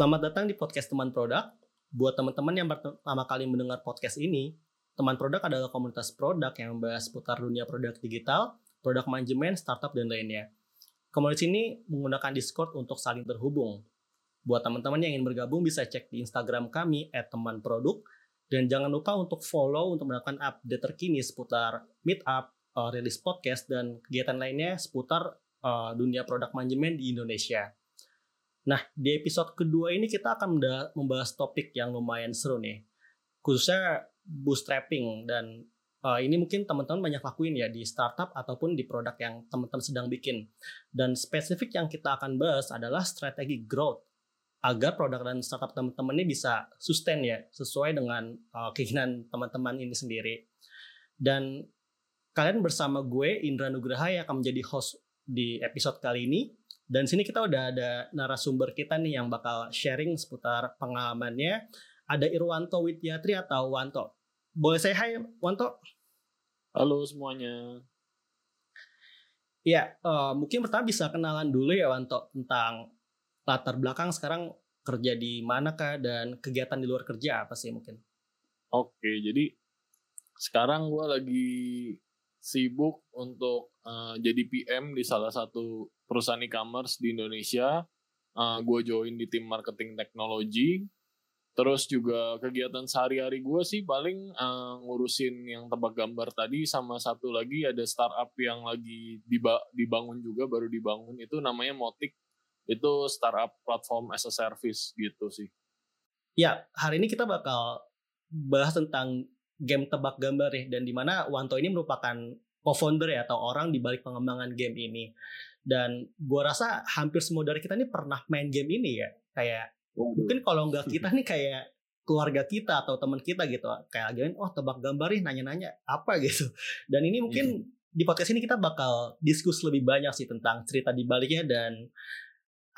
Selamat datang di podcast Teman Produk. Buat teman-teman yang pertama kali mendengar podcast ini, Teman Produk adalah komunitas produk yang membahas seputar dunia produk digital, produk manajemen, startup, dan lainnya. Komunitas ini menggunakan Discord untuk saling terhubung. Buat teman-teman yang ingin bergabung bisa cek di Instagram kami @temanproduk dan jangan lupa untuk follow untuk mendapatkan update terkini seputar meetup, uh, rilis podcast dan kegiatan lainnya seputar uh, dunia produk manajemen di Indonesia. Nah, di episode kedua ini kita akan membahas topik yang lumayan seru nih. Khususnya bootstrapping dan uh, ini mungkin teman-teman banyak lakuin ya di startup ataupun di produk yang teman-teman sedang bikin. Dan spesifik yang kita akan bahas adalah strategi growth agar produk dan startup teman-teman ini bisa sustain ya sesuai dengan uh, keinginan teman-teman ini sendiri. Dan kalian bersama gue Indra Nugraha yang akan menjadi host di episode kali ini dan sini kita udah ada narasumber kita nih yang bakal sharing seputar pengalamannya. Ada Irwanto Widyatri atau Wanto. Boleh saya hai Wanto? Halo semuanya. Ya, uh, mungkin pertama bisa kenalan dulu ya Wanto tentang latar belakang sekarang kerja di mana kah dan kegiatan di luar kerja apa sih mungkin? Oke, jadi sekarang gue lagi sibuk untuk uh, jadi PM di salah satu perusahaan e-commerce di Indonesia. Uh, gue join di tim marketing teknologi. Terus juga kegiatan sehari-hari gue sih paling uh, ngurusin yang tebak gambar tadi sama satu lagi ada startup yang lagi diba dibangun juga baru dibangun itu namanya Motik itu startup platform as a service gitu sih. Ya hari ini kita bakal bahas tentang game tebak gambar ya dan di mana Wanto ini merupakan co-founder ya atau orang di balik pengembangan game ini. Dan gue rasa hampir semua dari kita ini pernah main game ini ya. Kayak Waduh. mungkin kalau nggak kita nih kayak keluarga kita atau teman kita gitu kayak gini oh tebak gambar nih nanya-nanya apa gitu dan ini mungkin hmm. di podcast ini kita bakal diskus lebih banyak sih tentang cerita di baliknya dan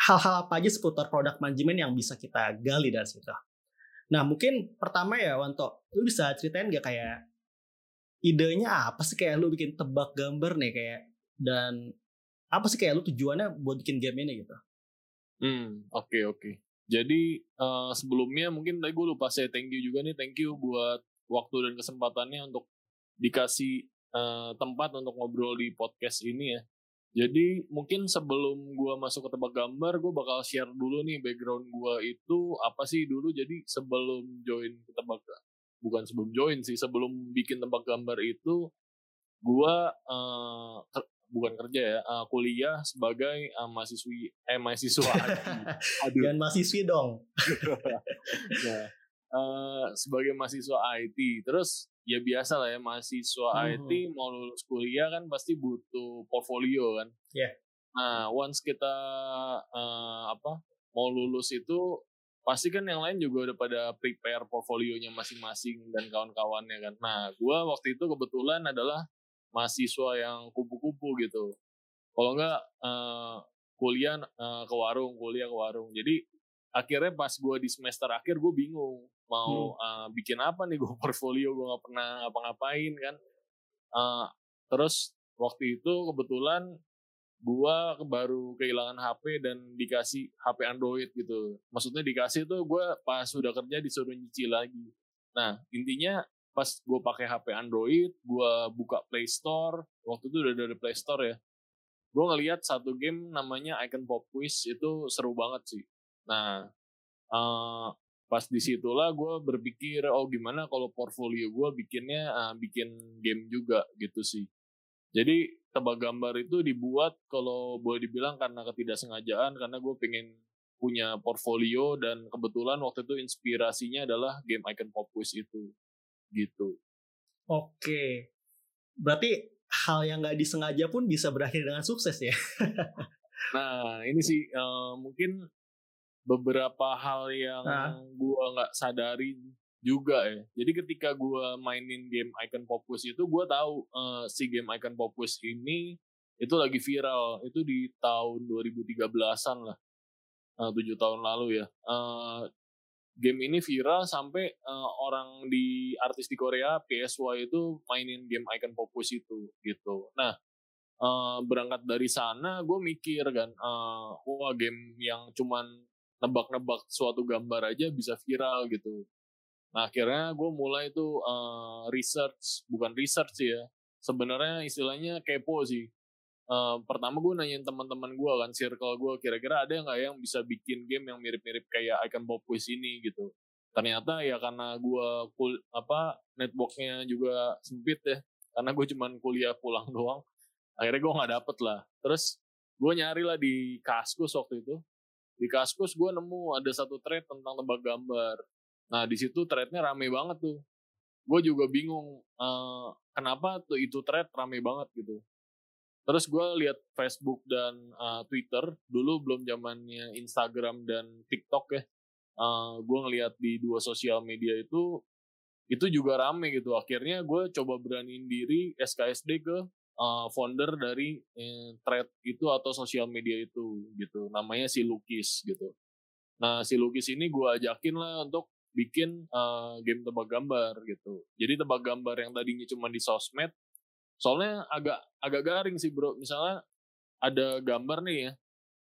hal-hal apa aja seputar produk manajemen yang bisa kita gali dari situ. Nah mungkin pertama ya Wanto, lu bisa ceritain gak kayak idenya apa sih kayak lu bikin tebak gambar nih kayak dan apa sih kayak lu tujuannya buat bikin game ini gitu? Hmm, oke okay, oke. Okay. Jadi uh, sebelumnya mungkin tadi gue lupa saya thank you juga nih, thank you buat waktu dan kesempatannya untuk dikasih uh, tempat untuk ngobrol di podcast ini ya. Jadi mungkin sebelum gue masuk ke tebak gambar, gue bakal share dulu nih background gue itu apa sih dulu. Jadi sebelum join ke tebak, bukan sebelum join sih, sebelum bikin tebak gambar itu, gue uh, bukan kerja ya uh, kuliah sebagai uh, mahasiswi eh mahasiswa Aduh. dan mahasiswi dong nah, uh, sebagai mahasiswa IT terus ya biasa lah ya mahasiswa hmm. IT mau lulus kuliah kan pasti butuh portfolio kan yeah. nah once kita uh, apa mau lulus itu pasti kan yang lain juga udah pada prepare portfolionya masing-masing dan kawan-kawannya kan nah gue waktu itu kebetulan adalah mahasiswa yang kupu-kupu gitu. Kalau enggak uh, kuliah uh, ke warung, kuliah ke warung. Jadi akhirnya pas gue di semester akhir gue bingung mau hmm. uh, bikin apa nih gue portfolio gue nggak pernah ngapa-ngapain kan. Uh, terus waktu itu kebetulan gue baru kehilangan HP dan dikasih HP Android gitu. Maksudnya dikasih tuh gue pas sudah kerja disuruh nyicil lagi. Nah intinya pas gue pakai HP Android gue buka Play Store waktu itu udah ada Play Store ya gue ngeliat satu game namanya Icon Pop Quiz itu seru banget sih. Nah uh, pas di situlah gue berpikir oh gimana kalau portfolio gue bikinnya uh, bikin game juga gitu sih. Jadi tebak gambar itu dibuat kalau boleh dibilang karena ketidaksengajaan karena gue pengen punya portfolio dan kebetulan waktu itu inspirasinya adalah game Icon Pop Quiz itu gitu. Oke, berarti hal yang nggak disengaja pun bisa berakhir dengan sukses ya. nah ini sih uh, mungkin beberapa hal yang nah. gue nggak sadari juga ya. Jadi ketika gue mainin game Icon Popus itu gue tahu uh, si game Icon Popus ini itu lagi viral. Itu di tahun 2013-an lah. Eh, tujuh tahun lalu ya. Uh, game ini viral sampai uh, orang di artis di Korea PSY itu mainin game Icon Popus itu gitu. Nah uh, berangkat dari sana gue mikir kan, uh, wah game yang cuman nebak-nebak suatu gambar aja bisa viral gitu. Nah akhirnya gue mulai tuh uh, research, bukan research sih ya. Sebenarnya istilahnya kepo sih. Pertama gue nanyain teman-teman gue kan, circle gue, kira-kira ada nggak yang bisa bikin game yang mirip-mirip kayak Icon Pop Quiz ini gitu. Ternyata ya karena gue kul apa networknya juga sempit ya, karena gue cuman kuliah pulang doang. Akhirnya gue nggak dapet lah. Terus gue nyari lah di Kaskus waktu itu di Kaskus gue nemu ada satu thread tentang tebak gambar. Nah di situ threadnya rame banget tuh. Gue juga bingung uh, kenapa tuh itu thread rame banget gitu. Terus gue lihat Facebook dan uh, Twitter dulu belum zamannya Instagram dan TikTok ya. Uh, gue ngeliat di dua sosial media itu itu juga rame gitu. Akhirnya gue coba beraniin diri SKSD ke uh, founder dari eh, thread itu atau sosial media itu gitu namanya si Lukis gitu nah si Lukis ini gue ajakin lah untuk bikin uh, game tebak gambar gitu jadi tebak gambar yang tadinya cuma di sosmed soalnya agak agak garing sih bro misalnya ada gambar nih ya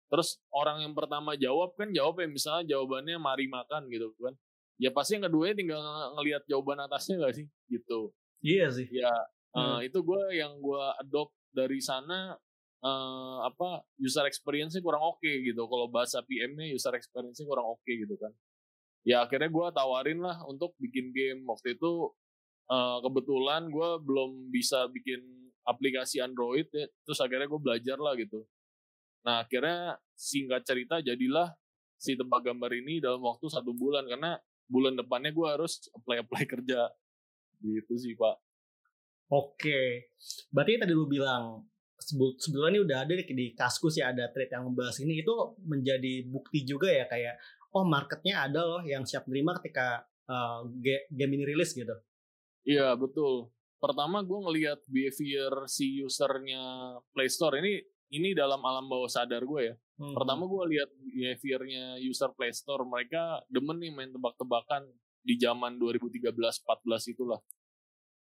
terus orang yang pertama jawab kan jawab ya misalnya jawabannya mari makan gitu kan ya pasti yang kedua tinggal ngelihat jawaban atasnya gak sih gitu iya sih ya Uh, itu gue yang gue adopt dari sana uh, apa user experience-nya kurang oke okay, gitu. Kalau bahasa PM-nya user experience-nya kurang oke okay, gitu kan. Ya akhirnya gue tawarin lah untuk bikin game. Waktu itu uh, kebetulan gue belum bisa bikin aplikasi Android ya. Terus akhirnya gue belajar lah gitu. Nah akhirnya singkat cerita jadilah si tebak gambar ini dalam waktu satu bulan karena bulan depannya gue harus apply apply kerja gitu sih pak Oke, berarti tadi lu bilang sebelumnya ini udah ada di Kaskus ya ada trade yang membahas ini itu menjadi bukti juga ya kayak oh marketnya ada loh yang siap menerima ketika uh, game ini rilis gitu. Iya betul. Pertama gue ngelihat behavior si usernya Play Store ini ini dalam alam bawah sadar gue ya. Hmm. Pertama gue lihat behaviornya user Play Store mereka demen nih main tebak-tebakan di zaman 2013-14 itulah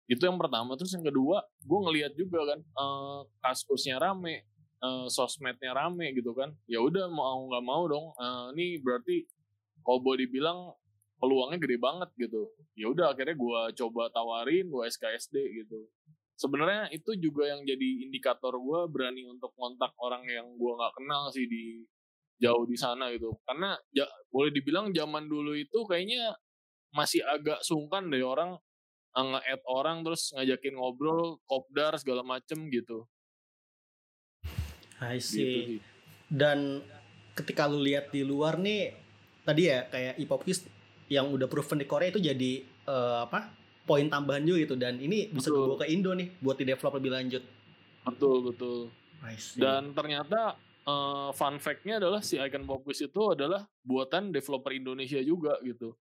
itu yang pertama terus yang kedua gue ngelihat juga kan uh, kaskusnya rame uh, sosmednya rame gitu kan ya udah mau nggak mau dong uh, ini berarti kalau boleh dibilang peluangnya gede banget gitu ya udah akhirnya gue coba tawarin gue SKSD gitu sebenarnya itu juga yang jadi indikator gue berani untuk kontak orang yang gue nggak kenal sih di jauh di sana gitu karena ya, boleh dibilang zaman dulu itu kayaknya masih agak sungkan deh orang nge-add orang terus ngajakin ngobrol, kopdar segala macem gitu. I see. Gitu Dan ketika lu lihat di luar nih tadi ya kayak Ipopkis yang udah proven di Korea itu jadi uh, apa? poin tambahan juga gitu dan ini bisa dibawa ke Indo nih buat di develop lebih lanjut. Betul, betul. Dan ternyata uh, fun fact-nya adalah si Icon Popquiz itu adalah buatan developer Indonesia juga gitu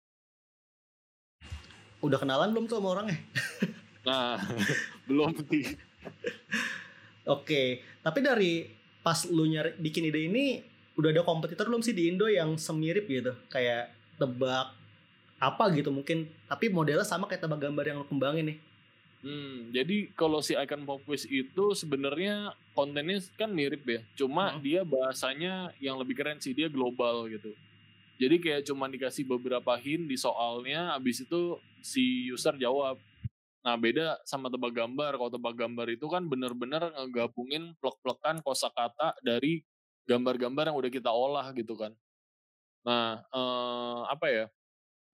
udah kenalan belum tuh sama orangnya? nah, belum sih. Oke, tapi dari pas lu nyari bikin ide ini udah ada kompetitor belum sih di Indo yang semirip gitu, kayak tebak apa gitu mungkin, tapi modelnya sama kayak tebak gambar yang lu kembangin nih. Hmm, jadi kalau si Icon Pop Quiz itu sebenarnya kontennya kan mirip ya, cuma hmm. dia bahasanya yang lebih keren sih dia global gitu. Jadi kayak cuma dikasih beberapa hint di soalnya, abis itu si user jawab. Nah beda sama tebak gambar. Kalau tebak gambar itu kan bener-bener ngegabungin plek-plekan kosakata dari gambar-gambar yang udah kita olah gitu kan. Nah eh, apa ya?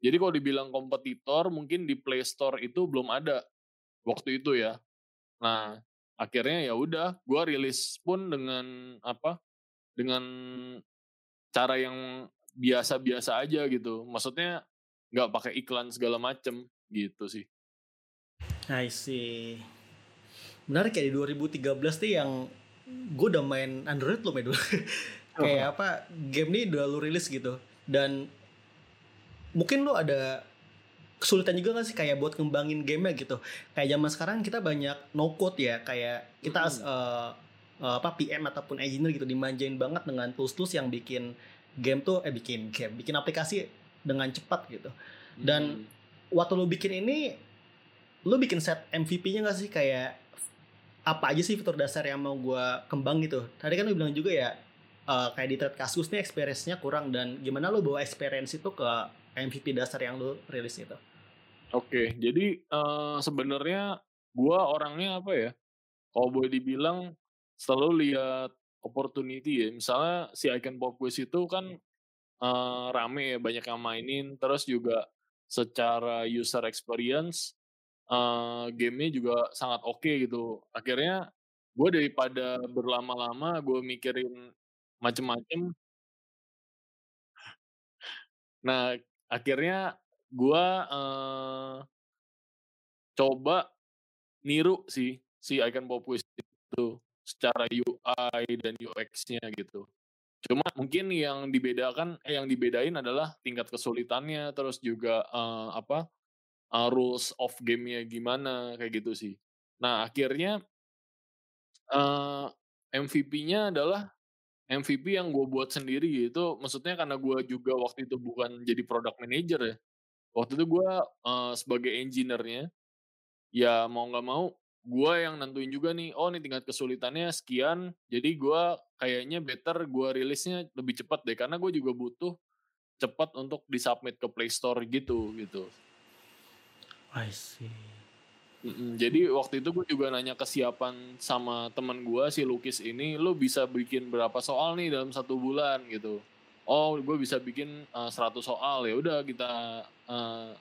Jadi kalau dibilang kompetitor mungkin di Play Store itu belum ada waktu itu ya. Nah akhirnya ya udah, gue rilis pun dengan apa? Dengan cara yang biasa-biasa aja gitu. Maksudnya nggak pakai iklan segala macem gitu sih. I see. Benar kayak di 2013 tuh yang gue udah main Android loh ya dulu. kayak oh. apa game ini udah lu rilis gitu dan mungkin lu ada kesulitan juga gak sih kayak buat ngembangin game gitu kayak zaman sekarang kita banyak no code ya kayak kita hmm. uh, uh, apa PM ataupun engineer gitu dimanjain banget dengan tools-tools yang bikin game tuh eh bikin game bikin aplikasi dengan cepat gitu dan hmm. waktu lu bikin ini lu bikin set MVP-nya gak sih kayak apa aja sih fitur dasar yang mau gue kembang gitu tadi kan lu bilang juga ya uh, kayak di thread kasus nih experience-nya kurang dan gimana lu bawa experience itu ke MVP dasar yang lu rilis itu? Oke, jadi uh, sebenarnya gua orangnya apa ya? Kalau boleh dibilang selalu lihat opportunity ya. Misalnya si Icon Pop Quiz itu kan uh, rame ya, banyak yang mainin. Terus juga secara user experience, uh, gamenya juga sangat oke okay gitu. Akhirnya gue daripada berlama-lama gue mikirin macem-macem. Nah, akhirnya gue uh, coba niru sih si Icon Pop Quiz itu secara UI dan UX-nya gitu. Cuma mungkin yang dibedakan eh yang dibedain adalah tingkat kesulitannya terus juga uh, apa uh, rules of game-nya gimana kayak gitu sih. Nah, akhirnya uh, MVP-nya adalah MVP yang gue buat sendiri itu maksudnya karena gue juga waktu itu bukan jadi product manager ya. Waktu itu gue uh, sebagai engineer-nya ya mau nggak mau gue yang nentuin juga nih, oh nih tingkat kesulitannya sekian, jadi gue kayaknya better gue rilisnya lebih cepat deh, karena gue juga butuh cepat untuk disubmit ke Play Store gitu gitu. I see. Jadi waktu itu gue juga nanya kesiapan sama teman gue si Lukis ini, lo bisa bikin berapa soal nih dalam satu bulan gitu. Oh, gue bisa bikin uh, eh, 100 soal ya udah kita uh,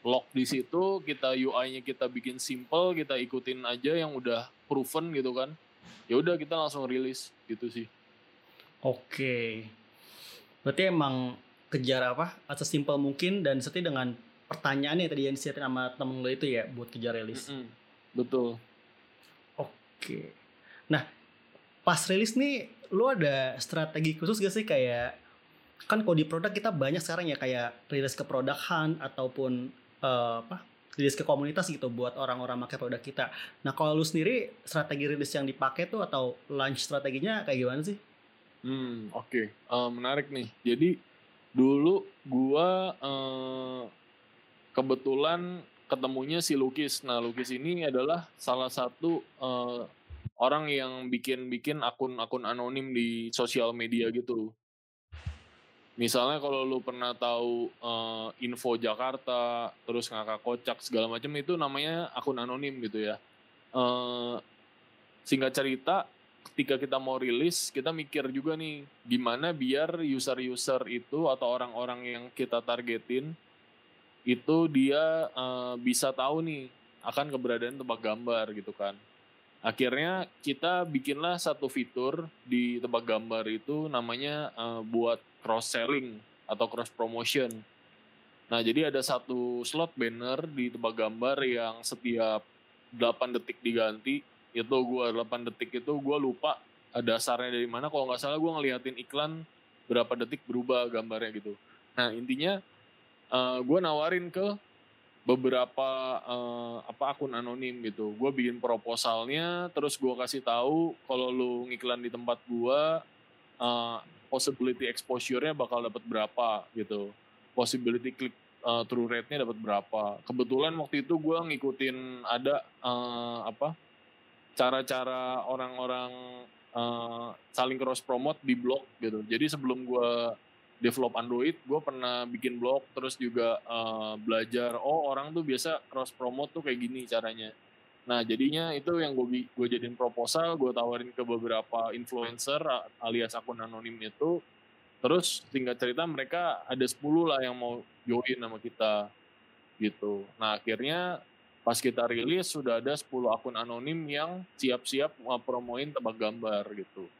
lock di situ, kita UI-nya kita bikin simple, kita ikutin aja yang udah proven gitu kan. Ya udah kita langsung rilis gitu sih. Oke. Berarti emang kejar apa? Atau simple mungkin dan seperti dengan pertanyaannya tadi yang disiapin sama temen lo itu ya buat kejar rilis. Mm -hmm. Betul. Oke. Nah, pas rilis nih lo ada strategi khusus gak sih kayak kan kalau di produk kita banyak sekarang ya kayak rilis ke produk hunt ataupun uh, apa rilis ke komunitas gitu buat orang-orang pakai produk kita. Nah kalau lu sendiri strategi rilis yang dipakai tuh atau launch strateginya kayak gimana sih? Hmm oke okay. uh, eh, menarik nih. Jadi dulu gua uh, kebetulan ketemunya si Lukis. Nah Lukis ini adalah salah satu uh, orang yang bikin-bikin akun-akun anonim di sosial media gitu. Misalnya kalau lu pernah tahu uh, info Jakarta, terus ngakak kocak segala macam itu namanya akun anonim gitu ya. Uh, singkat cerita, ketika kita mau rilis, kita mikir juga nih gimana biar user-user itu atau orang-orang yang kita targetin itu dia uh, bisa tahu nih akan keberadaan tebak gambar gitu kan. Akhirnya kita bikinlah satu fitur di tebak gambar itu namanya uh, buat cross selling atau cross promotion. Nah, jadi ada satu slot banner di tebak gambar yang setiap 8 detik diganti. Itu gue 8 detik itu gue lupa dasarnya dari mana. Kalau nggak salah gue ngeliatin iklan berapa detik berubah gambarnya gitu. Nah, intinya uh, eh, gue nawarin ke beberapa uh, apa akun anonim gitu. Gue bikin proposalnya, terus gue kasih tahu kalau lu ngiklan di tempat gue, uh, possibility exposure-nya bakal dapat berapa gitu. Possibility click uh, true rate-nya dapat berapa. Kebetulan waktu itu gue ngikutin ada uh, apa cara-cara orang-orang uh, saling cross promote di blog gitu. Jadi sebelum gue develop Android, gue pernah bikin blog terus juga uh, belajar. Oh orang tuh biasa cross promote tuh kayak gini caranya Nah jadinya itu yang gue gue jadiin proposal, gue tawarin ke beberapa influencer alias akun anonim itu. Terus tinggal cerita mereka ada 10 lah yang mau join sama kita gitu. Nah akhirnya pas kita rilis sudah ada 10 akun anonim yang siap-siap mau promoin tebak gambar gitu.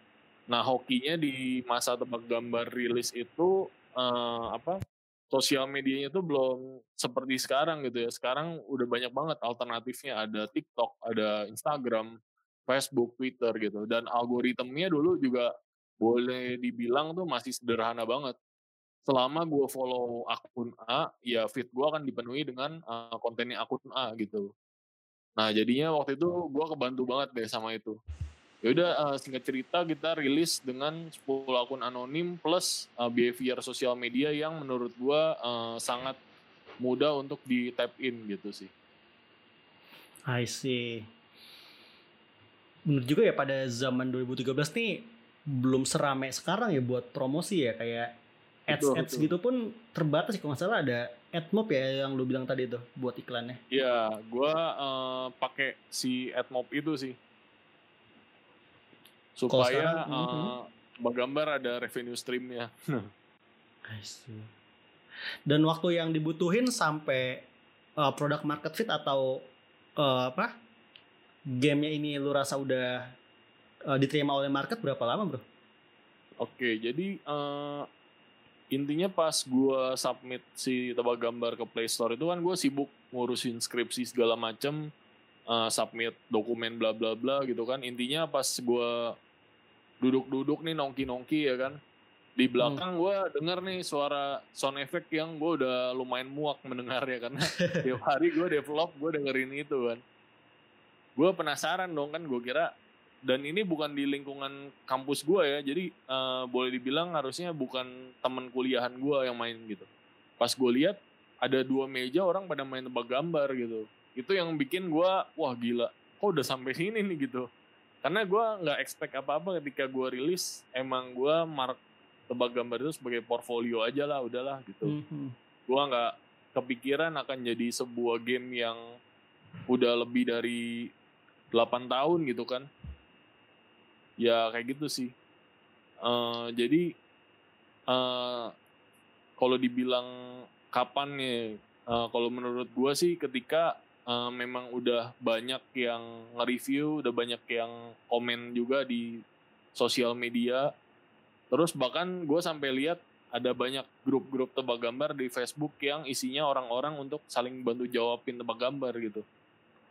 Nah hokinya di masa tebak gambar rilis itu uh, apa sosial medianya tuh belum seperti sekarang gitu ya. Sekarang udah banyak banget alternatifnya. Ada TikTok, ada Instagram, Facebook, Twitter gitu. Dan algoritmnya dulu juga boleh dibilang tuh masih sederhana banget. Selama gue follow akun A, ya feed gue akan dipenuhi dengan uh, kontennya akun A gitu. Nah jadinya waktu itu gue kebantu banget deh sama itu ya udah uh, singkat cerita kita rilis dengan 10 akun anonim plus uh, behavior sosial media yang menurut gua uh, sangat mudah untuk di tap in gitu sih. I see. Bener juga ya pada zaman 2013 nih belum serame sekarang ya buat promosi ya kayak ads Betul, ads betul. gitu pun terbatas kalau nggak salah ada AdMob ya yang lu bilang tadi tuh buat iklannya. Iya, gue eh, pakai si AdMob itu sih supaya sekarang, eh, mhm. Bagambar ada revenue streamnya. I see. Dan waktu yang dibutuhin sampai uh, produk market fit atau uh, apa gamenya ini lu rasa udah uh, diterima oleh market berapa lama bro? Oke, jadi eh, intinya pas gua submit si tebak gambar ke Play Store itu kan gue sibuk ngurusin skripsi segala macem, eh, submit dokumen bla bla bla gitu kan. Intinya pas gua duduk-duduk nih nongki-nongki ya kan, di belakang gua denger nih suara sound effect yang gue udah lumayan muak mendengar ya karena tiap hari gue develop gue dengerin itu kan. Gue penasaran dong kan? Gue kira dan ini bukan di lingkungan kampus gue ya. Jadi eh, boleh dibilang harusnya bukan teman kuliahan gue yang main gitu. Pas gue lihat ada dua meja orang pada main tebak gambar gitu. Itu yang bikin gue wah gila. Kok udah sampai sini nih gitu karena gue nggak expect apa-apa ketika gue rilis emang gue mark tebak gambar itu sebagai portfolio aja lah udahlah gitu. Mhm. gue nggak kepikiran akan jadi sebuah game yang udah lebih dari 8 tahun gitu kan. Ya kayak gitu sih. Eh, jadi eh kalau dibilang kapan nih eh, kalau menurut gue sih ketika eh, memang udah banyak yang nge-review udah banyak yang komen juga di sosial media terus bahkan gue sampai lihat ada banyak grup-grup tebak gambar di Facebook yang isinya orang-orang untuk saling bantu jawabin tebak gambar gitu.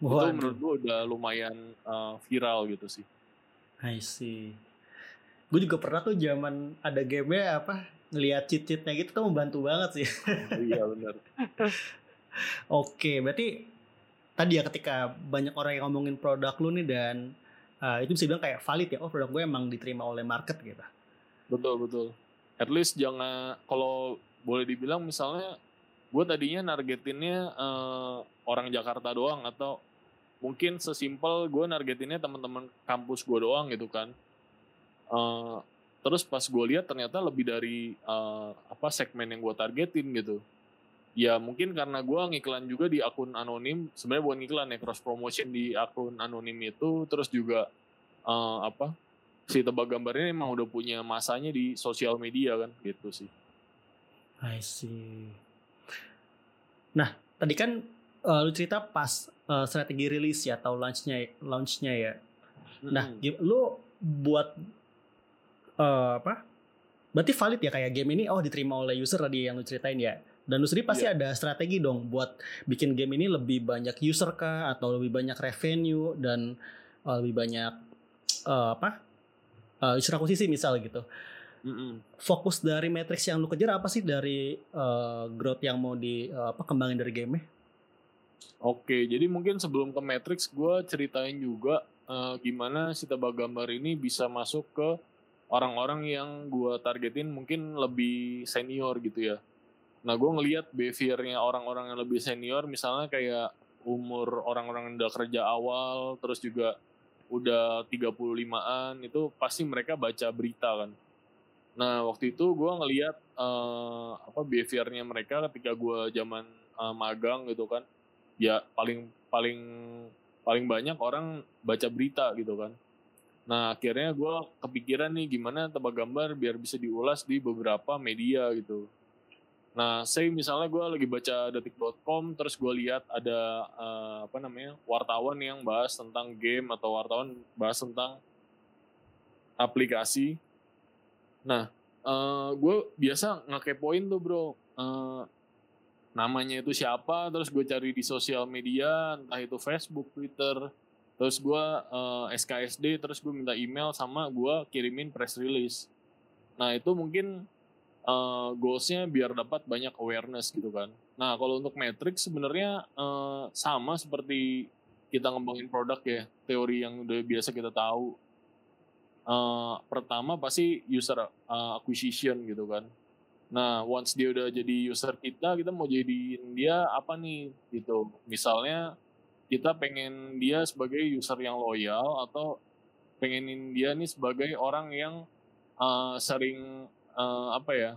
Itu Waduh, menurut gue udah lumayan uh, viral gitu sih. I see. Gue juga pernah tuh zaman ada game apa ngelihat cheat-cheatnya gitu tuh membantu banget sih. iya benar. Oke, berarti tadi ya ketika banyak orang yang ngomongin produk lu nih dan uh, itu bisa bilang kayak valid ya, oh produk gue emang diterima oleh market gitu. Betul betul. At least jangan kalau boleh dibilang misalnya gue tadinya nargetinnya uh, orang Jakarta doang atau mungkin sesimpel gue nargetinnya teman-teman kampus gue doang gitu kan. Uh, terus pas gue lihat ternyata lebih dari uh, apa segmen yang gue targetin gitu. Ya mungkin karena gue ngiklan juga di akun anonim, sebenarnya bukan ngiklan ya cross promotion di akun anonim itu, terus juga uh, apa si tebak gambarnya emang udah punya masanya di sosial media kan gitu sih. I see. Nah, tadi kan uh, lu cerita pas uh, strategi rilis ya atau launchnya launchnya ya. Nah, gim- lu buat uh, apa? Berarti valid ya kayak game ini oh diterima oleh user tadi yang lu ceritain ya. Dan lu sendiri pasti ada strategi dong buat bikin game ini lebih banyak user kah atau lebih banyak revenue dan uh, lebih banyak uh, apa? Uh, user akuisisi misal gitu. Mm-mm. Fokus dari matrix yang lu kejar apa sih dari uh, growth yang mau di uh, apa kembangin dari game Oke, jadi mungkin sebelum ke Matrix, gue ceritain juga eh, gimana si tebak gambar ini bisa masuk ke orang-orang yang gue targetin mungkin lebih senior gitu ya. Nah, gue ngelihat behaviornya orang-orang yang lebih senior, misalnya kayak umur orang-orang yang udah kerja awal, terus juga udah 35-an, itu pasti mereka baca berita kan. Nah, waktu itu gue ngelihat eh, apa behaviornya mereka ketika gue zaman eh, magang gitu kan ya paling paling paling banyak orang baca berita gitu kan. Nah akhirnya gue kepikiran nih gimana tebak gambar biar bisa diulas di beberapa media gitu. Nah say misalnya gue lagi baca detik.com terus gue lihat ada eh, apa namanya wartawan yang bahas tentang game atau wartawan bahas tentang aplikasi. Nah gue biasa ngekepoin tuh bro. Eh, namanya itu siapa terus gue cari di sosial media entah itu Facebook Twitter terus gue eh, SKSD terus gue minta email sama gue kirimin press release nah itu mungkin eh, goalsnya biar dapat banyak awareness gitu kan. Nah kalau untuk metric sebenarnya eh, sama seperti kita ngembangin produk ya teori yang udah biasa kita tahu. Eh, pertama pasti user eh, acquisition gitu kan. Nah, once dia udah jadi user kita, kita mau jadiin dia apa nih gitu. Misalnya kita pengen dia sebagai user yang loyal atau pengenin dia nih sebagai orang yang uh, sering uh, apa ya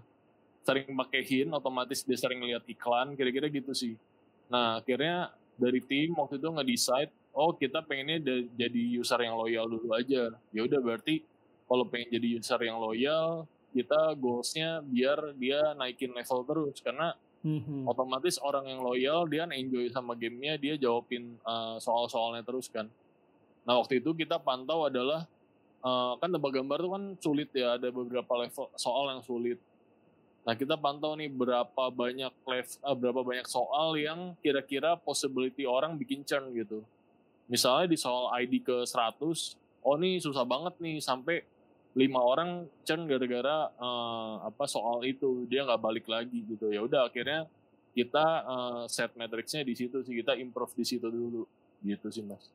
sering pakai hin otomatis dia sering lihat iklan kira-kira gitu sih. Nah akhirnya dari tim waktu itu nge-decide oh kita pengennya jadi user yang loyal dulu aja. Ya udah berarti kalau pengen jadi user yang loyal kita goalsnya biar dia naikin level terus. Karena mm-hmm. otomatis orang yang loyal dia enjoy sama gamenya dia jawabin uh, soal-soalnya terus kan. Nah waktu itu kita pantau adalah uh, kan tebak gambar tuh kan sulit ya ada beberapa level soal yang sulit. Nah kita pantau nih berapa banyak level uh, berapa banyak soal yang kira-kira possibility orang bikin churn gitu. Misalnya di soal ID ke 100 oh nih susah banget nih sampai lima orang cen gara-gara uh, apa soal itu. Dia nggak balik lagi gitu. Ya udah akhirnya kita uh, set matrixnya di situ sih kita improve di situ dulu. Gitu sih mas.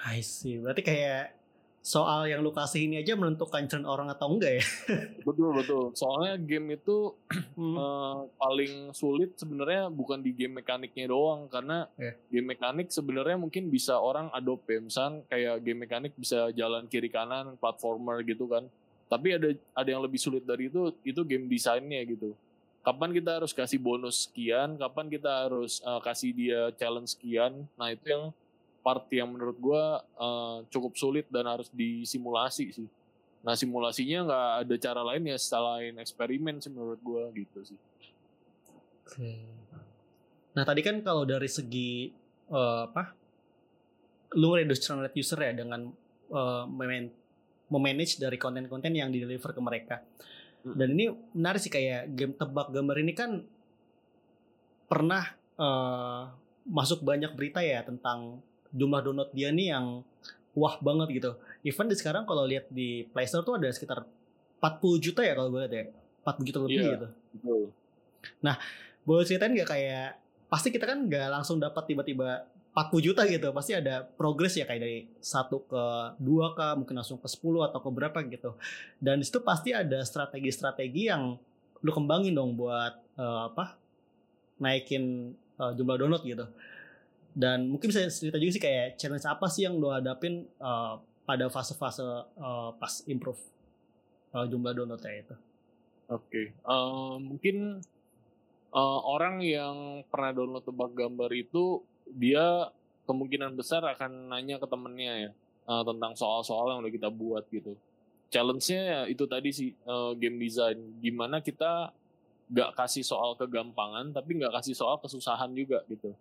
I see. Berarti kayak soal yang lu kasih ini aja menentukan churn orang atau enggak ya? betul betul. Soalnya game itu hmm. uh, paling sulit sebenarnya bukan di game mekaniknya doang karena yeah. game mekanik sebenarnya mungkin bisa orang adopt ya. Misal kayak game mekanik bisa jalan kiri kanan, platformer gitu kan. Tapi ada ada yang lebih sulit dari itu itu game desainnya gitu. Kapan kita harus kasih bonus sekian, kapan kita harus uh, kasih dia challenge sekian. Nah, itu yang part yang menurut gue uh, cukup sulit dan harus disimulasi sih. Nah simulasinya nggak ada cara lain ya selain eksperimen sih menurut gue gitu sih. Oke. Nah tadi kan kalau dari segi uh, apa, lu reduce rate user ya dengan uh, memanage dari konten-konten yang di deliver ke mereka. Hmm. Dan ini menarik sih kayak game tebak gambar ini kan pernah uh, masuk banyak berita ya tentang jumlah download dia nih yang wah banget gitu. Even di sekarang kalau lihat di Play Store tuh ada sekitar 40 juta ya kalau gue lihat ya. 40 juta lebih yeah, gitu. Betul. Nah, boleh ceritain gak kayak pasti kita kan nggak langsung dapat tiba-tiba 40 juta gitu. Pasti ada progres ya kayak dari satu ke dua ke mungkin langsung ke 10 atau ke berapa gitu. Dan di situ pasti ada strategi-strategi yang lu kembangin dong buat uh, apa? naikin uh, jumlah download gitu. Dan mungkin bisa cerita juga sih kayak challenge apa sih yang lo hadapin uh, pada fase-fase uh, pas improve uh, jumlah downloadnya itu. Oke, okay. uh, mungkin uh, orang yang pernah download tebak gambar itu dia kemungkinan besar akan nanya ke temennya ya uh, tentang soal-soal yang udah kita buat gitu. Challenge-nya ya itu tadi sih uh, game design, gimana kita gak kasih soal kegampangan tapi gak kasih soal kesusahan juga gitu.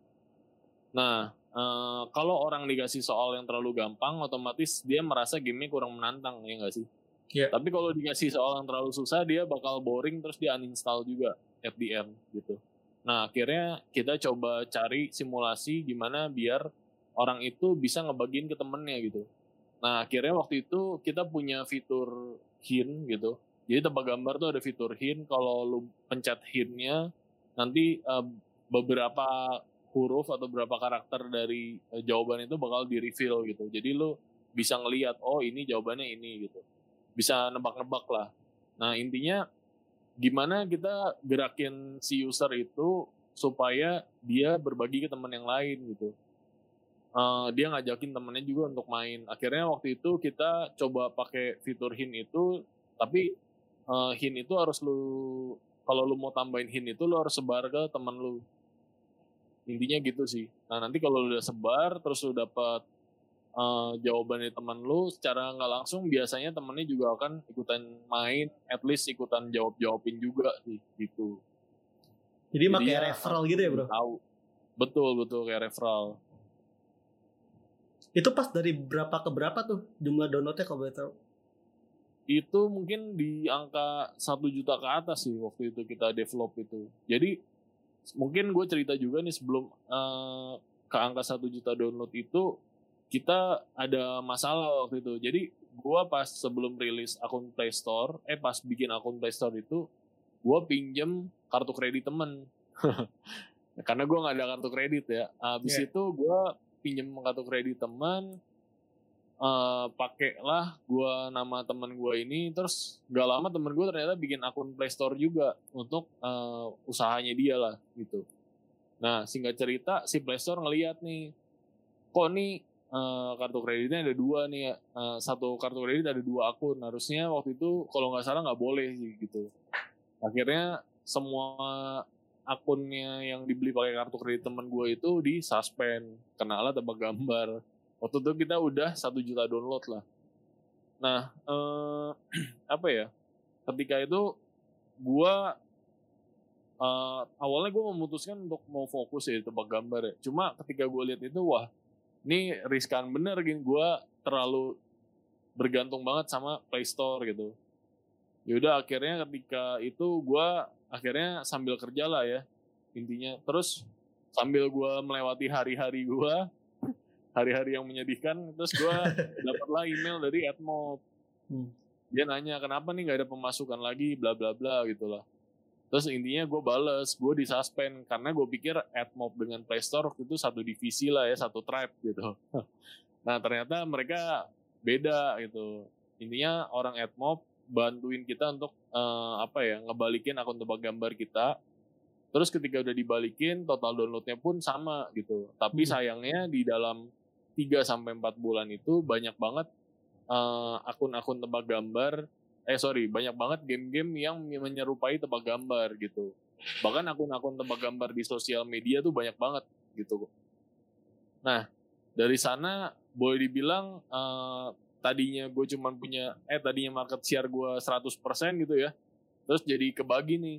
Nah, uh, kalau orang dikasih soal yang terlalu gampang, otomatis dia merasa gamenya kurang menantang, ya nggak sih? Yeah. Tapi kalau dikasih soal yang terlalu susah, dia bakal boring terus dia uninstall juga FDM gitu. Nah, akhirnya kita coba cari simulasi gimana biar orang itu bisa ngebagiin ke temennya gitu. Nah, akhirnya waktu itu kita punya fitur hint gitu. Jadi tebak gambar tuh ada fitur hint. Kalau lu pencet hintnya, nanti uh, beberapa huruf atau berapa karakter dari uh, jawaban itu bakal di reveal gitu. Jadi lu bisa ngelihat oh ini jawabannya ini gitu. Bisa nebak-nebak lah. Nah, intinya gimana kita gerakin si user itu supaya dia berbagi ke teman yang lain gitu. Uh, dia ngajakin temennya juga untuk main. Akhirnya waktu itu kita coba pakai fitur hint itu, tapi uh, hint itu harus lu kalau lu mau tambahin hint itu lu harus sebar ke teman lu intinya gitu sih. Nah nanti kalau lu udah sebar terus lu dapat uh, jawaban dari teman lu secara nggak langsung biasanya temennya juga akan ikutan main at least ikutan jawab jawabin juga sih gitu. Jadi, jadi pakai ya, referral gitu ya bro? tahu. Betul betul kayak referral. Itu pas dari berapa ke berapa tuh jumlah downloadnya kalau boleh tahu? Itu mungkin di angka satu juta ke atas sih waktu itu kita develop itu. Jadi mungkin gue cerita juga nih sebelum uh, ke angka satu juta download itu kita ada masalah waktu itu. Jadi gue pas sebelum rilis akun Play Store, eh pas bikin akun Play Store itu, gue pinjem kartu kredit temen. Karena gue nggak ada kartu kredit ya. Habis yeah. itu gue pinjem kartu kredit teman, uh, pakailah gue nama teman gue ini. Terus gak lama temen gue ternyata bikin akun Playstore juga untuk uh, usahanya dia lah gitu. Nah singkat cerita si Playstore ngeliat nih kok nih uh, kartu kreditnya ada dua nih uh, satu kartu kredit ada dua akun. Harusnya waktu itu kalau nggak salah nggak boleh gitu. Akhirnya semua akunnya yang dibeli pakai kartu kredit teman gue itu di suspend. Kena alat tebak gambar waktu itu kita udah satu juta download lah. Nah uh, apa ya? Ketika itu gue uh, awalnya gue memutuskan untuk mau fokus ya tebak gambar ya. Cuma ketika gue lihat itu wah ini riskan bener gini. Gue terlalu bergantung banget sama Play Store gitu. Yaudah akhirnya ketika itu gue akhirnya sambil kerja lah ya intinya. Terus sambil gue melewati hari-hari gue hari-hari yang menyedihkan terus gue dapatlah email dari Edmo hmm. dia nanya kenapa nih nggak ada pemasukan lagi? Bla bla bla gitulah terus intinya gue bales gue disuspend karena gue pikir AdMob dengan Playstore waktu itu satu divisi lah ya satu tribe gitu. Nah ternyata mereka beda gitu. Intinya orang AdMob bantuin kita untuk uh, apa ya ngebalikin akun tebak gambar kita. Terus ketika udah dibalikin total downloadnya pun sama gitu. Tapi hmm. sayangnya di dalam 3 sampai empat bulan itu banyak banget uh, akun-akun tebak gambar eh sorry banyak banget game-game yang menyerupai tebak gambar gitu. Bahkan akun-akun tebak gambar di sosial media tuh banyak banget gitu. Nah dari sana boleh dibilang uh, tadinya gue cuma punya eh tadinya market share gue 100% gitu ya terus jadi kebagi nih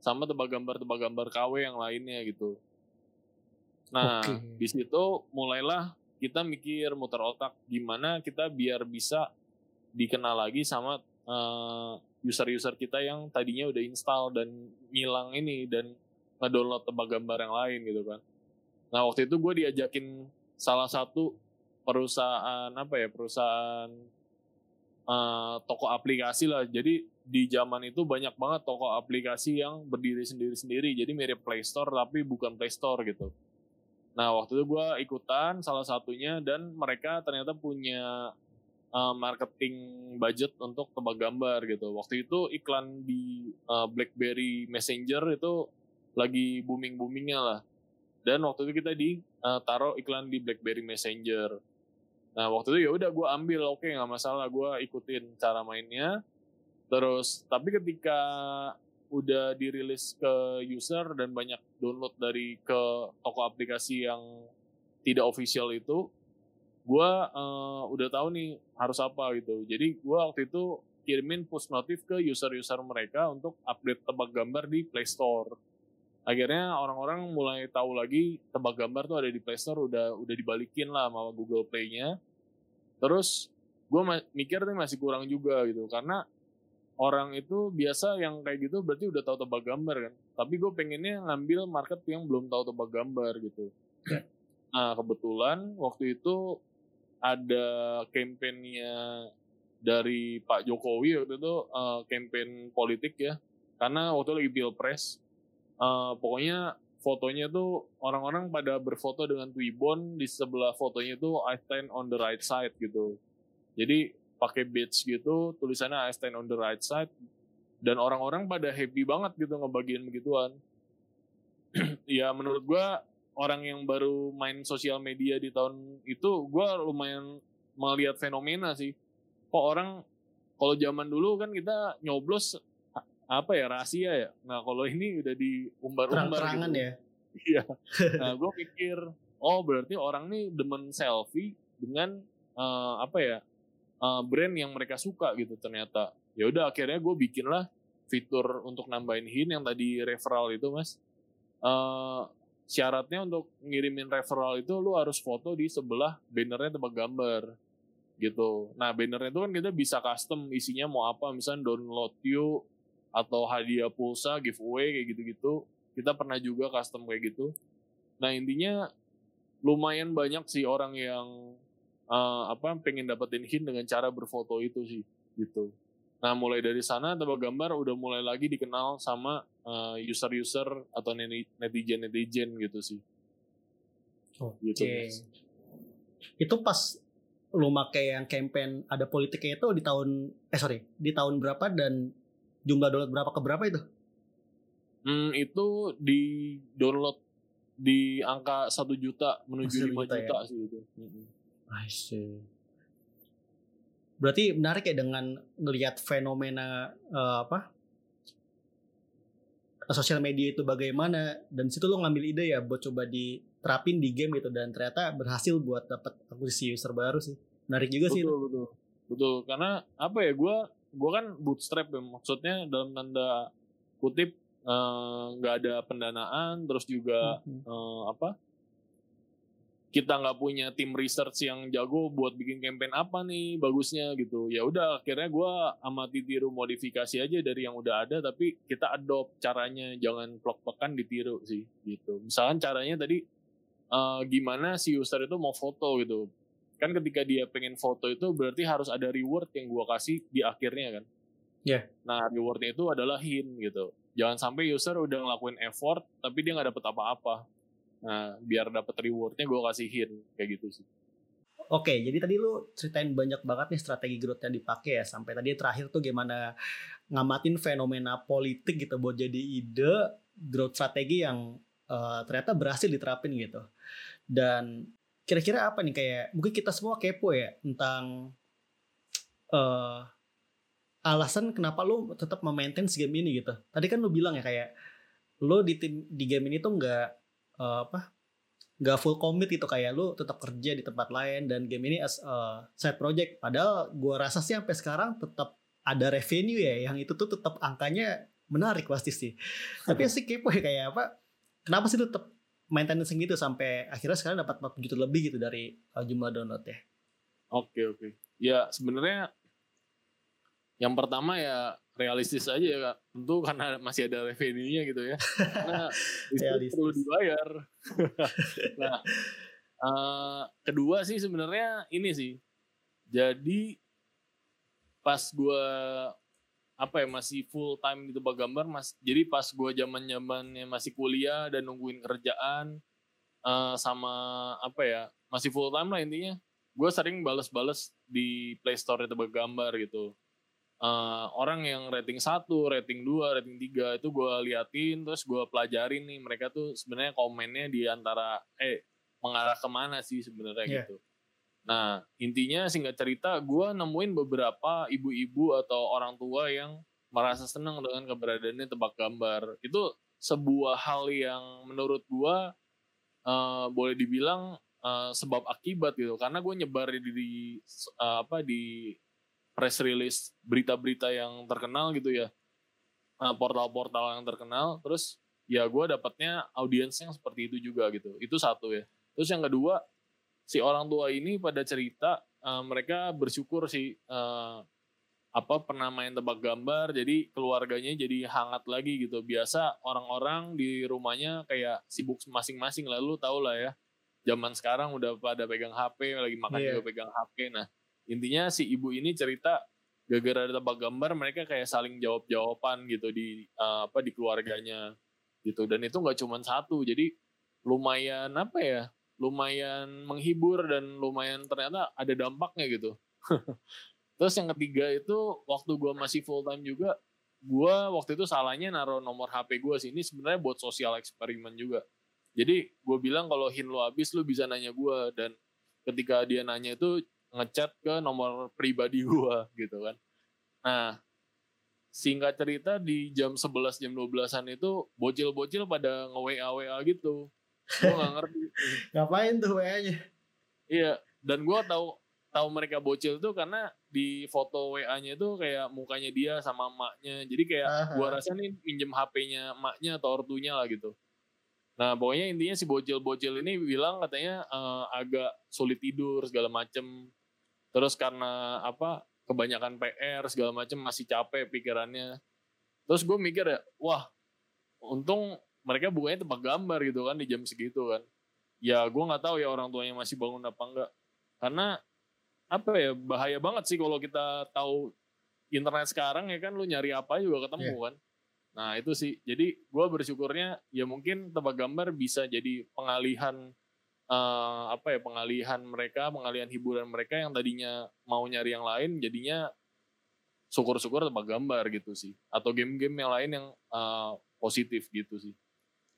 sama tebak gambar tebak gambar KW yang lainnya gitu. Nah okay. di situ mulailah kita mikir muter otak gimana kita biar bisa dikenal lagi sama uh, user-user kita yang tadinya udah install dan ngilang ini dan ngedownload tebak gambar yang lain gitu kan. Nah waktu itu gue diajakin salah satu perusahaan apa ya perusahaan uh, toko aplikasi lah. Jadi di zaman itu banyak banget toko aplikasi yang berdiri sendiri-sendiri. Jadi mirip Play Store tapi bukan Play Store gitu. Nah waktu itu gue ikutan salah satunya dan mereka ternyata punya uh, marketing budget untuk tebak gambar gitu. Waktu itu iklan di uh, BlackBerry Messenger itu lagi booming boomingnya lah. Dan waktu itu kita di uh, taruh iklan di BlackBerry Messenger. Nah waktu itu ya udah gue ambil, oke okay, nggak masalah, gue ikutin cara mainnya. Terus tapi ketika udah dirilis ke user dan banyak download dari ke toko aplikasi yang tidak official itu, gue uh, udah tahu nih harus apa gitu. Jadi gue waktu itu kirimin push notif ke user-user mereka untuk update tebak gambar di Play Store. Akhirnya orang-orang mulai tahu lagi tebak gambar tuh ada di Play Store udah udah dibalikin lah sama Google Play-nya. Terus gue mikir nih masih kurang juga gitu karena orang itu biasa yang kayak gitu berarti udah tahu tebak gambar kan. Tapi gue pengennya ngambil market yang belum tahu tebak gambar gitu. Nah kebetulan waktu itu ada kampanyenya dari Pak Jokowi waktu itu uh, campaign politik ya karena waktu itu lagi pilpres uh, pokoknya fotonya tuh orang-orang pada berfoto dengan Twibbon di sebelah fotonya tuh I stand on the right side gitu jadi pakai badge gitu tulisannya I stand on the right side dan orang-orang pada happy banget gitu ngebagiin begituan. Ya menurut gua orang yang baru main sosial media di tahun itu gue lumayan melihat fenomena sih. Kok orang kalau zaman dulu kan kita nyoblos apa ya rahasia ya? Nah kalau ini udah diumbar-umbar Terang gitu. ya? Iya. Nah gue pikir oh berarti orang nih demen selfie dengan uh, apa ya uh, brand yang mereka suka gitu ternyata ya udah akhirnya gue bikin lah fitur untuk nambahin hin yang tadi referral itu mas uh, syaratnya untuk ngirimin referral itu lu harus foto di sebelah bannernya tebak gambar gitu. Nah bannernya itu kan kita bisa custom isinya mau apa misalnya download you atau hadiah pulsa giveaway kayak gitu-gitu. Kita pernah juga custom kayak gitu. Nah intinya lumayan banyak sih orang yang uh, apa pengen dapetin hint dengan cara berfoto itu sih gitu. Nah mulai dari sana tebak gambar udah mulai lagi dikenal sama uh, user-user atau netizen-netizen gitu sih. Oke. Okay. Gitu. Itu pas lu make yang campaign ada politiknya itu di tahun eh sorry di tahun berapa dan jumlah download berapa ke berapa itu? Hmm, itu di download di angka satu juta menuju lima juta, juta ya? sih itu. I see. Berarti menarik ya dengan ngelihat fenomena uh, apa sosial media itu bagaimana dan situ lo ngambil ide ya buat coba diterapin di game gitu dan ternyata berhasil buat dapat akuisisi user baru sih. Menarik juga betul, sih. Betul, betul. Betul, karena apa ya gue gue kan bootstrap ya maksudnya dalam tanda kutip eh, nggak uh, ada pendanaan terus juga mm -hmm. uh, apa kita nggak punya tim research yang jago buat bikin campaign apa nih bagusnya gitu. Ya udah akhirnya gue amati tiru modifikasi aja dari yang udah ada tapi kita adopt caranya jangan plok-plokan ditiru sih gitu. Misalkan caranya tadi uh, gimana si user itu mau foto gitu. Kan ketika dia pengen foto itu berarti harus ada reward yang gue kasih di akhirnya kan. Ya yeah. nah rewardnya itu adalah hint gitu. Jangan sampai user udah ngelakuin effort tapi dia nggak dapet apa-apa Nah, biar dapat rewardnya gue kasihin kayak gitu sih. Oke, jadi tadi lu ceritain banyak banget nih strategi growth yang dipakai ya. Sampai tadi terakhir tuh gimana ngamatin fenomena politik gitu buat jadi ide growth strategi yang uh, ternyata berhasil diterapin gitu. Dan kira-kira apa nih kayak mungkin kita semua kepo ya tentang uh, alasan kenapa lu tetap memaintain game ini gitu. Tadi kan lu bilang ya kayak lu di tim di game ini tuh nggak uh, apa nggak full commit itu kayak lu tetap kerja di tempat lain dan game ini as uh, side project. Padahal gua rasa sih sampai sekarang tetap ada revenue ya yang itu tuh tetap angkanya menarik pasti sih. Tapi sih kepo ya kayak apa kenapa sih tetap maintenance gitu sampai akhirnya sekarang dapat 40 juta lebih gitu dari uh, jumlah download ya oke okay, oke. Okay. ya sebenarnya yang pertama ya realistis aja ya kak. Tentu karena masih ada revenue-nya gitu ya. Karena itu perlu dibayar. Nah uh, kedua sih sebenarnya ini sih. Jadi pas gue apa ya masih full time di tempat gambar mas jadi pas gue zaman zamannya masih kuliah dan nungguin kerjaan uh, sama apa ya masih full time lah intinya gue sering bales-bales di Play Store tempat gambar gitu uh, orang yang rating 1, rating 2, rating 3 itu gue liatin terus gue pelajarin nih mereka tuh sebenarnya komennya di antara eh mengarah ke mana sih sebenarnya yeah. gitu. Nah intinya singkat cerita gue nemuin beberapa ibu-ibu atau orang tua yang merasa senang dengan keberadaannya tebak gambar. Itu sebuah hal yang menurut gue uh, boleh dibilang uh, sebab akibat gitu karena gue nyebar di, di uh, apa di press release berita-berita yang terkenal gitu ya. Eh, portal-portal yang terkenal terus ya gue dapatnya audiens yang seperti itu juga gitu. Itu satu ya. Terus yang kedua si orang tua ini pada cerita uh, mereka bersyukur sih uh, apa pernah main tebak gambar jadi keluarganya jadi hangat lagi gitu. Biasa orang-orang di rumahnya kayak sibuk masing-masing lalu tau lah ya. Zaman sekarang udah pada pegang HP lagi makan yeah. juga pegang HP nah intinya si ibu ini cerita gara-gara ada tebak gambar mereka kayak saling jawab jawaban gitu di uh, apa di keluarganya gitu. Dan itu nggak cuma satu jadi lumayan apa ya lumayan menghibur dan lumayan ternyata ada dampaknya gitu. Terus yang ketiga itu waktu gue masih full time juga gue waktu itu salahnya naruh nomor HP gue sih. Ini sebenarnya buat sosial eksperimen juga. Jadi gue bilang kalau hin lo habis lo bisa nanya gue dan ketika dia nanya itu ngechat ke nomor pribadi gua gitu kan. Nah, singkat cerita di jam 11 jam 12-an itu bocil-bocil pada nge-WA WA gitu. Gua gak ngerti. Ngapain tuh WA-nya? Iya, dan gua tahu tahu mereka bocil tuh karena di foto WA-nya itu kayak mukanya dia sama emaknya. Jadi kayak Aha. gua rasa nih pinjem HP-nya emaknya atau ortunya lah gitu. Nah pokoknya intinya si bocil-bocil ini bilang katanya uh, agak sulit tidur segala macem terus karena apa kebanyakan PR segala macam masih capek pikirannya. Terus gue mikir ya wah untung mereka bukanya tempat gambar gitu kan di jam segitu kan. Ya gue nggak tahu ya orang tuanya masih bangun apa enggak karena apa ya bahaya banget sih kalau kita tahu internet sekarang ya kan lu nyari apa juga ketemu yeah. kan. Nah itu sih. Jadi gue bersyukurnya ya mungkin tempat gambar bisa jadi pengalihan uh, apa ya pengalihan mereka, pengalihan hiburan mereka yang tadinya mau nyari yang lain jadinya syukur-syukur tempat gambar gitu sih. Atau game-game yang lain yang uh, positif gitu sih.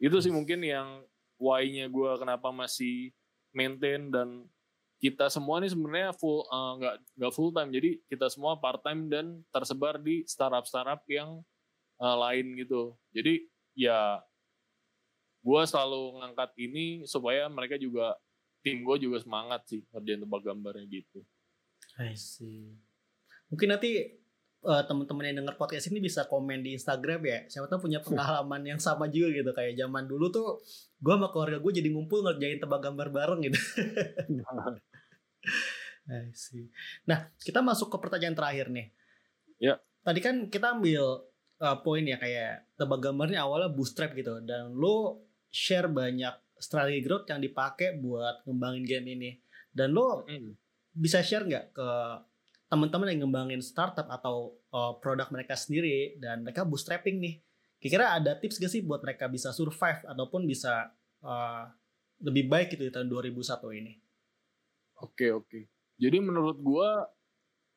Itu sih mungkin yang why-nya gue kenapa masih maintain dan kita semua nih sebenarnya full eh, nggak uh, nggak full time. Jadi kita semua part time dan tersebar di startup startup yang uh, lain gitu. Jadi ya gue selalu ngangkat ini supaya mereka juga tim gue juga semangat sih ngerjain tebak gambarnya gitu. I see. Mungkin nanti uh, teman-teman yang dengar podcast ini bisa komen di Instagram ya. Siapa tahu punya pengalaman yang sama juga gitu kayak zaman dulu tuh gue sama keluarga gue jadi ngumpul ngerjain tebak gambar bareng gitu. I see. Nah, kita masuk ke pertanyaan terakhir nih. Ya. Tadi kan kita ambil uh, poin ya kayak tebak gambarnya awalnya bootstrap gitu dan lo share banyak strategi growth yang dipakai buat ngembangin game ini. Dan lo mm. bisa share nggak ke teman-teman yang ngembangin startup atau uh, produk mereka sendiri dan mereka bootstrapping nih. Kira-kira ada tips gak sih buat mereka bisa survive ataupun bisa uh, lebih baik gitu di tahun 2001 ini? Oke oke. Jadi menurut gua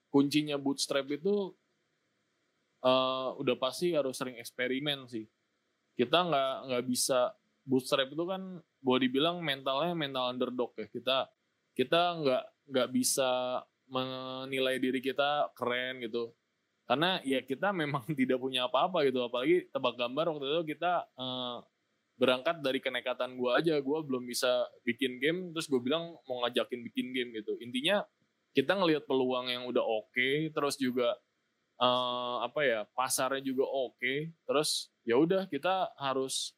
kuncinya bootstrap itu uh, udah pasti harus sering eksperimen sih. Kita nggak nggak bisa bootstrap itu kan boleh dibilang mentalnya mental underdog ya. Kita kita nggak nggak bisa menilai diri kita keren gitu. Karena ya kita memang tidak punya apa-apa gitu. Apalagi tebak gambar waktu itu kita uh, berangkat dari kenekatan gue aja. Gue belum bisa bikin game terus gue bilang mau ngajakin bikin game gitu. Intinya kita ngelihat peluang yang udah oke okay, terus juga uh, apa ya pasarnya juga oke okay, terus ya udah kita harus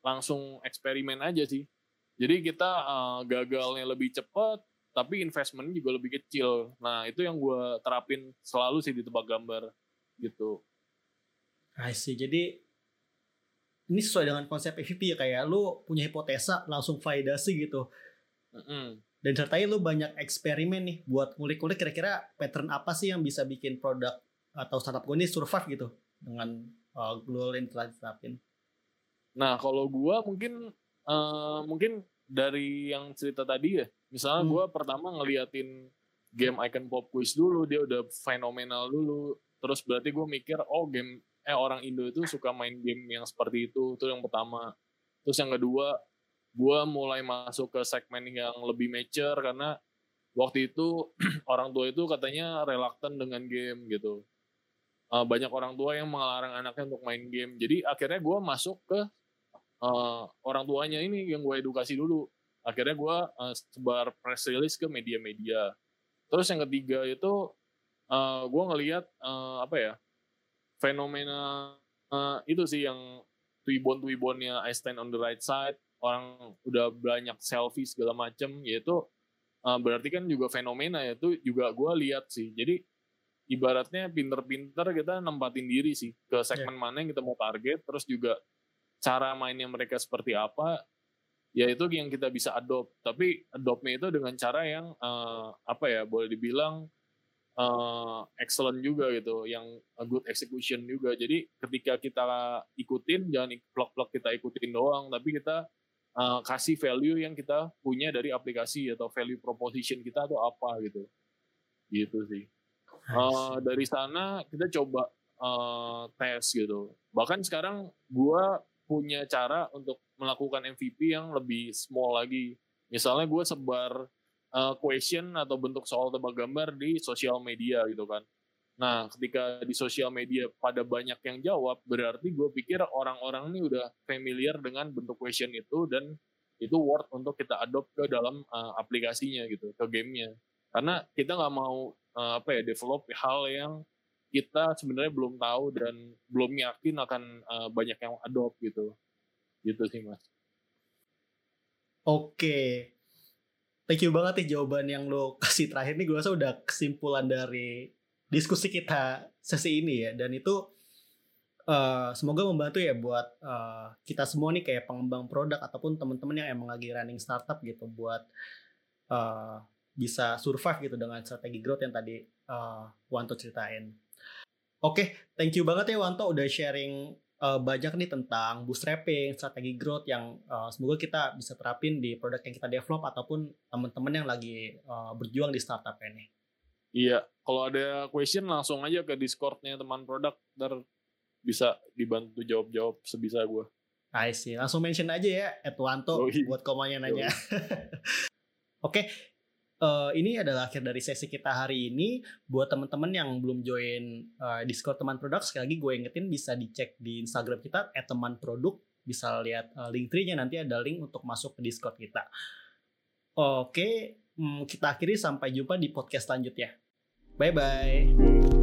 langsung eksperimen aja sih. Jadi kita uh, gagalnya lebih cepat, tapi investment juga lebih kecil. Nah itu yang gue terapin selalu sih di tebak gambar gitu. I see. Jadi ini sesuai dengan konsep EVP ya kayak lu punya hipotesa langsung validasi gitu. Mm -hmm. Dan sertai lu banyak eksperimen nih buat ngulik-ngulik kira-kira pattern apa sih yang bisa bikin produk atau startup gue ini survive gitu dengan uh, global yang telah diterapin. Nah, kalau gua mungkin uh, mungkin dari yang cerita tadi ya, misalnya hmm. gua pertama ngeliatin game Icon Pop Quiz dulu, dia udah fenomenal dulu. Terus berarti gue mikir, oh game eh orang Indo itu suka main game yang seperti itu. Itu yang pertama. Terus yang kedua, gue mulai masuk ke segmen yang lebih mature karena waktu itu orang tua itu katanya reluctant dengan game gitu. Uh, banyak orang tua yang melarang anaknya untuk main game. Jadi akhirnya gue masuk ke uh, orang tuanya ini yang gue edukasi dulu. Akhirnya gue uh, sebar press release ke media-media. Terus yang ketiga itu uh, gue ngelihat uh, apa ya fenomena uh, itu sih yang tuibon tuibonnya I stand on the right side orang udah banyak selfie segala macem yaitu uh, berarti kan juga fenomena ya itu juga gue lihat sih. Jadi ibaratnya pinter-pinter kita nempatin diri sih ke segmen yeah. mana yang kita mau target terus juga cara mainnya mereka seperti apa ya itu yang kita bisa adopt. Tapi adoptnya itu dengan cara yang uh, apa ya boleh dibilang uh, excellent juga gitu yang good execution juga. Jadi ketika kita ikutin jangan plug-plug kita ikutin doang tapi kita uh, kasih value yang kita punya dari aplikasi atau value proposition kita atau apa gitu. Gitu sih. Uh, dari sana kita coba uh, tes gitu. Bahkan sekarang gua punya cara untuk melakukan MVP yang lebih small lagi. Misalnya gue sebar uh, question atau bentuk soal tebak gambar di sosial media gitu kan. Nah, ketika di sosial media pada banyak yang jawab, berarti gue pikir orang-orang ini udah familiar dengan bentuk question itu dan itu worth untuk kita adopt ke dalam uh, aplikasinya gitu, ke gamenya. Karena kita nggak mau uh, apa ya develop hal yang kita sebenarnya belum tahu dan belum yakin akan uh, banyak yang adopt gitu. Gitu sih mas. Oke. Thank you banget nih jawaban yang lo kasih terakhir. Nih gue rasa udah kesimpulan dari diskusi kita sesi ini ya. Dan itu uh, semoga membantu ya buat uh, kita semua nih kayak pengembang produk ataupun teman-teman yang emang lagi running startup gitu buat uh, bisa survive gitu dengan strategi growth yang tadi uh, Wanto ceritain. Oke, okay, thank you banget ya Wanto udah sharing uh, banyak nih tentang bootstrapping, strategi growth yang uh, semoga kita bisa terapin di produk yang kita develop ataupun teman-teman yang lagi uh, berjuang di startup ini. Iya, kalau ada question langsung aja ke Discordnya teman produk, ntar bisa dibantu jawab-jawab sebisa gue. I see. Langsung mention aja ya, Edwanto buat komanya nanya. Oke, okay. Uh, ini adalah akhir dari sesi kita hari ini. Buat teman-teman yang belum join uh, Discord teman produk, sekali lagi gue ingetin bisa dicek di Instagram kita @teman produk. Bisa lihat uh, link tree-nya nanti ada link untuk masuk ke Discord kita. Oke, hmm, kita akhiri sampai jumpa di podcast selanjutnya. Bye bye.